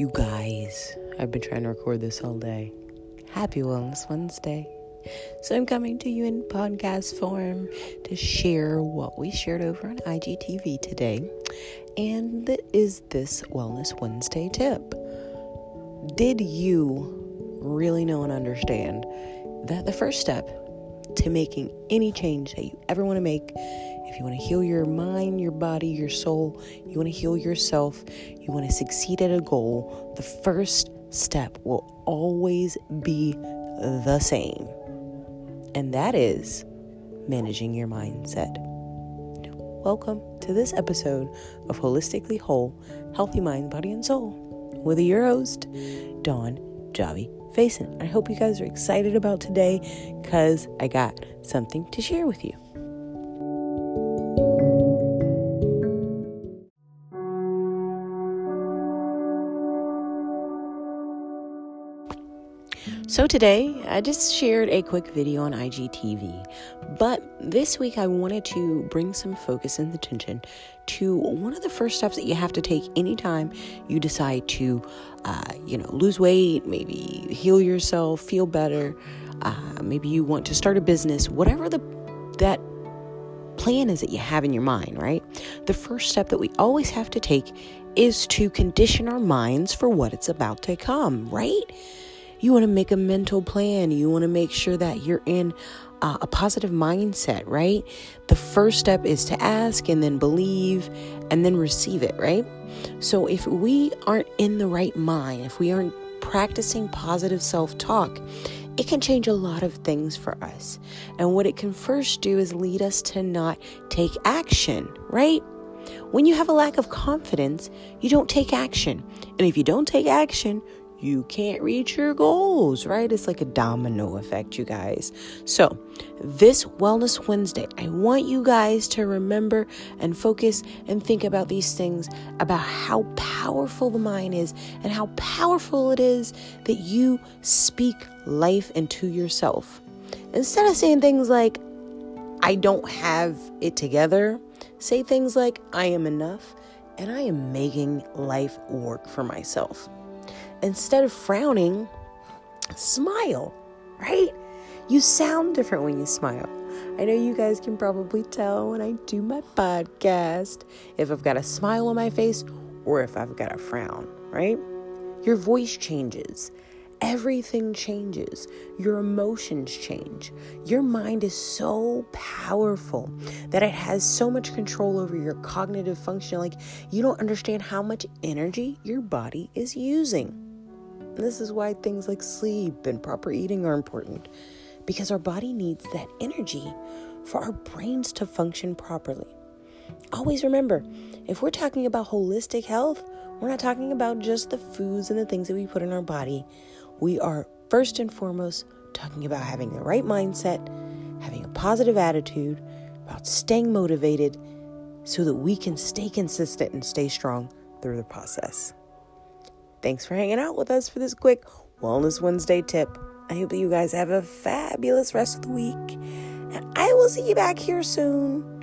You guys, I've been trying to record this all day. Happy Wellness Wednesday. So I'm coming to you in podcast form to share what we shared over on IGTV today. And that is this Wellness Wednesday tip. Did you really know and understand that the first step to making any change that you ever want to make if you want to heal your mind, your body, your soul, you want to heal yourself, you want to succeed at a goal, the first step will always be the same. And that is managing your mindset. Welcome to this episode of Holistically Whole, Healthy Mind, Body, and Soul with your host, Dawn Javi Faison. I hope you guys are excited about today because I got something to share with you. So, today I just shared a quick video on IGTV, but this week I wanted to bring some focus and attention to one of the first steps that you have to take anytime you decide to, uh, you know, lose weight, maybe heal yourself, feel better, uh, maybe you want to start a business, whatever the that plan is that you have in your mind, right? The first step that we always have to take is to condition our minds for what it's about to come, right? You want to make a mental plan. You want to make sure that you're in uh, a positive mindset, right? The first step is to ask and then believe and then receive it, right? So if we aren't in the right mind, if we aren't practicing positive self talk, it can change a lot of things for us. And what it can first do is lead us to not take action, right? When you have a lack of confidence, you don't take action. And if you don't take action, you can't reach your goals, right? It's like a domino effect, you guys. So, this Wellness Wednesday, I want you guys to remember and focus and think about these things about how powerful the mind is and how powerful it is that you speak life into yourself. Instead of saying things like, I don't have it together, say things like, I am enough and I am making life work for myself instead of frowning, smile, right? You sound different when you smile. I know you guys can probably tell when I do my podcast if I've got a smile on my face or if I've got a frown, right? Your voice changes. Everything changes. Your emotions change. Your mind is so powerful that it has so much control over your cognitive function. Like, you don't understand how much energy your body is using. This is why things like sleep and proper eating are important because our body needs that energy for our brains to function properly. Always remember, if we're talking about holistic health, we're not talking about just the foods and the things that we put in our body. We are first and foremost talking about having the right mindset, having a positive attitude, about staying motivated so that we can stay consistent and stay strong through the process. Thanks for hanging out with us for this quick Wellness Wednesday tip. I hope that you guys have a fabulous rest of the week. And I will see you back here soon.